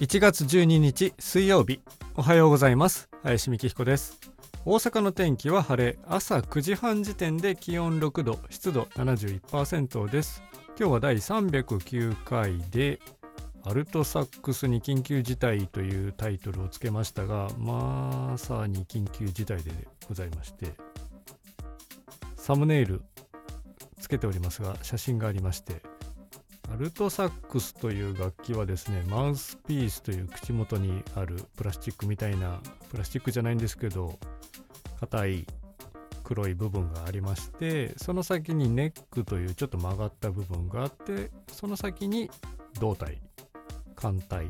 1月12日水曜日おはようございます。林美希彦です。大阪の天気は晴れ朝9時半時点で気温6度湿度71%です。今日は第309回でアルトサックスに緊急事態というタイトルをつけましたがまさに緊急事態でございましてサムネイルつけておりますが写真がありましてアルトサックスという楽器はですねマウスピースという口元にあるプラスチックみたいなプラスチックじゃないんですけど硬い黒い部分がありましてその先にネックというちょっと曲がった部分があってその先に胴体艦体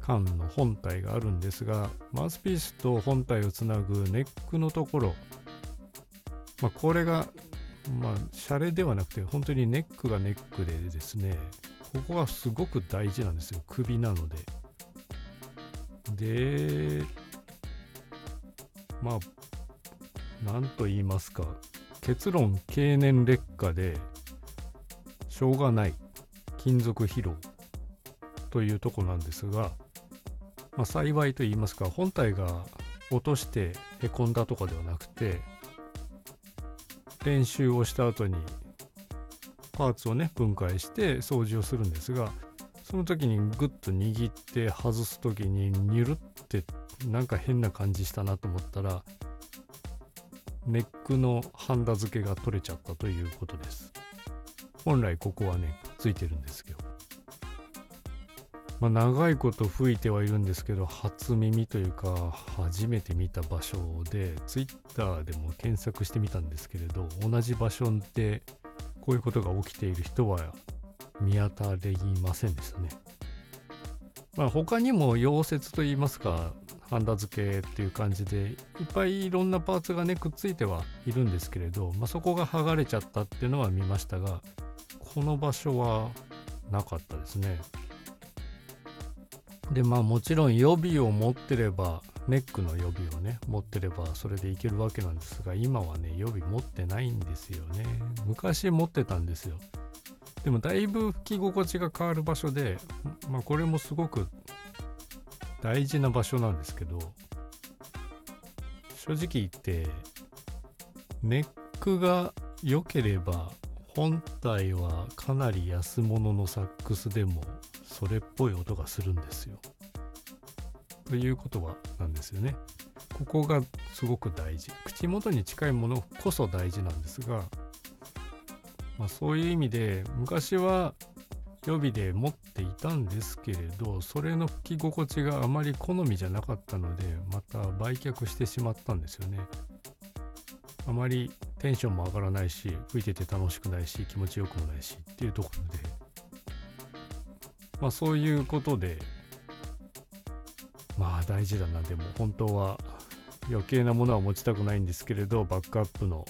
缶の本体があるんですがマウスピースと本体をつなぐネックのところ、まあ、これがまあ、シャレではなくて、本当にネックがネックでですね、ここがすごく大事なんですよ。首なので。で、まあ、なんと言いますか、結論、経年劣化で、しょうがない金属疲労というとこなんですが、まあ、幸いと言いますか、本体が落としてへこんだとかではなくて、練習をした後にパーツをね分解して掃除をするんですがその時にグッと握って外す時にニュルってなんか変な感じしたなと思ったらネックのハンダ付けが取れちゃったということです。本来ここはねついてるんですけど。まあ、長いこと吹いてはいるんですけど初耳というか初めて見た場所で Twitter でも検索してみたんですけれど同じ場所でこういうことが起きている人は見当たりませんでしたね。まあ、他にも溶接といいますかハンダ付けっていう感じでいっぱいいろんなパーツがねくっついてはいるんですけれど、まあ、そこが剥がれちゃったっていうのは見ましたがこの場所はなかったですね。でまあもちろん予備を持ってればネックの予備をね持ってればそれでいけるわけなんですが今はね予備持ってないんですよね。昔持ってたんですよ。でもだいぶ吹き心地が変わる場所でまあこれもすごく大事な場所なんですけど正直言ってネックが良ければ本体はかなり安物のサックスでもそれっぽい音がするんですよ。ということはなんですよね。ここがすごく大事。口元に近いものこそ大事なんですが、まあ、そういう意味で昔は予備で持っていたんですけれどそれの吹き心地があまり好みじゃなかったのでまた売却してしまったんですよね。あまりテンションも上がらないし吹いてて楽しくないし気持ちよくもないしっていうところでまあそういうことでまあ大事だな。でも本当は余計なものは持ちたくないんですけれどバックアップの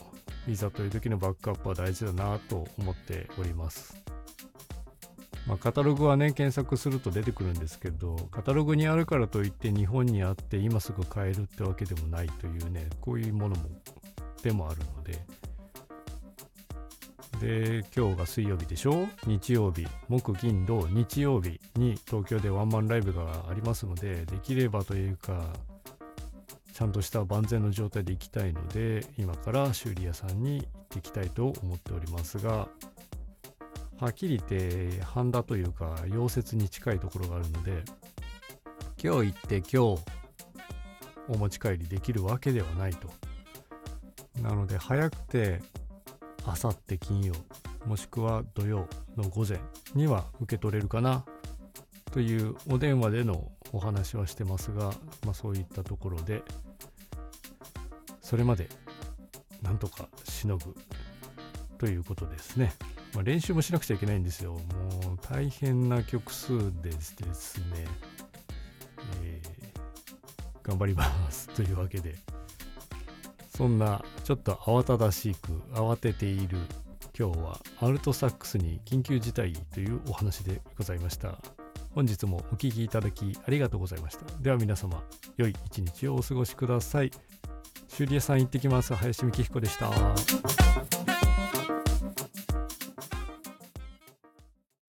いざという時のバックアップは大事だなと思っております。まあ、カタログはね検索すると出てくるんですけどカタログにあるからといって日本にあって今すぐ買えるってわけでもないというねこういうものもでもあるのでで今日が水曜日でしょ？日曜日。木金土日曜日に東京でワンマンライブがありますのでできればというかちゃんとした万全の状態で行きたいので今から修理屋さんに行っていきたいと思っておりますがはっきり言ってハンダというか溶接に近いところがあるので今日行って今日お持ち帰りできるわけではないと。なので早くてあさって金曜もしくは土曜の午前には受け取れるかなというお電話でのお話はしてますが、まあ、そういったところでそれまでなんとかしのぐということですね。まあ、練習もしなくちゃいけないんですよ。もう大変な曲数でですね、えー、頑張りますというわけで。そんなちょっと慌ただしく慌てている今日はアルトサックスに緊急事態というお話でございました。本日もお聴きいただきありがとうございました。では皆様、良い一日をお過ごしください。修理屋さん行ってきます。林美希彦でした。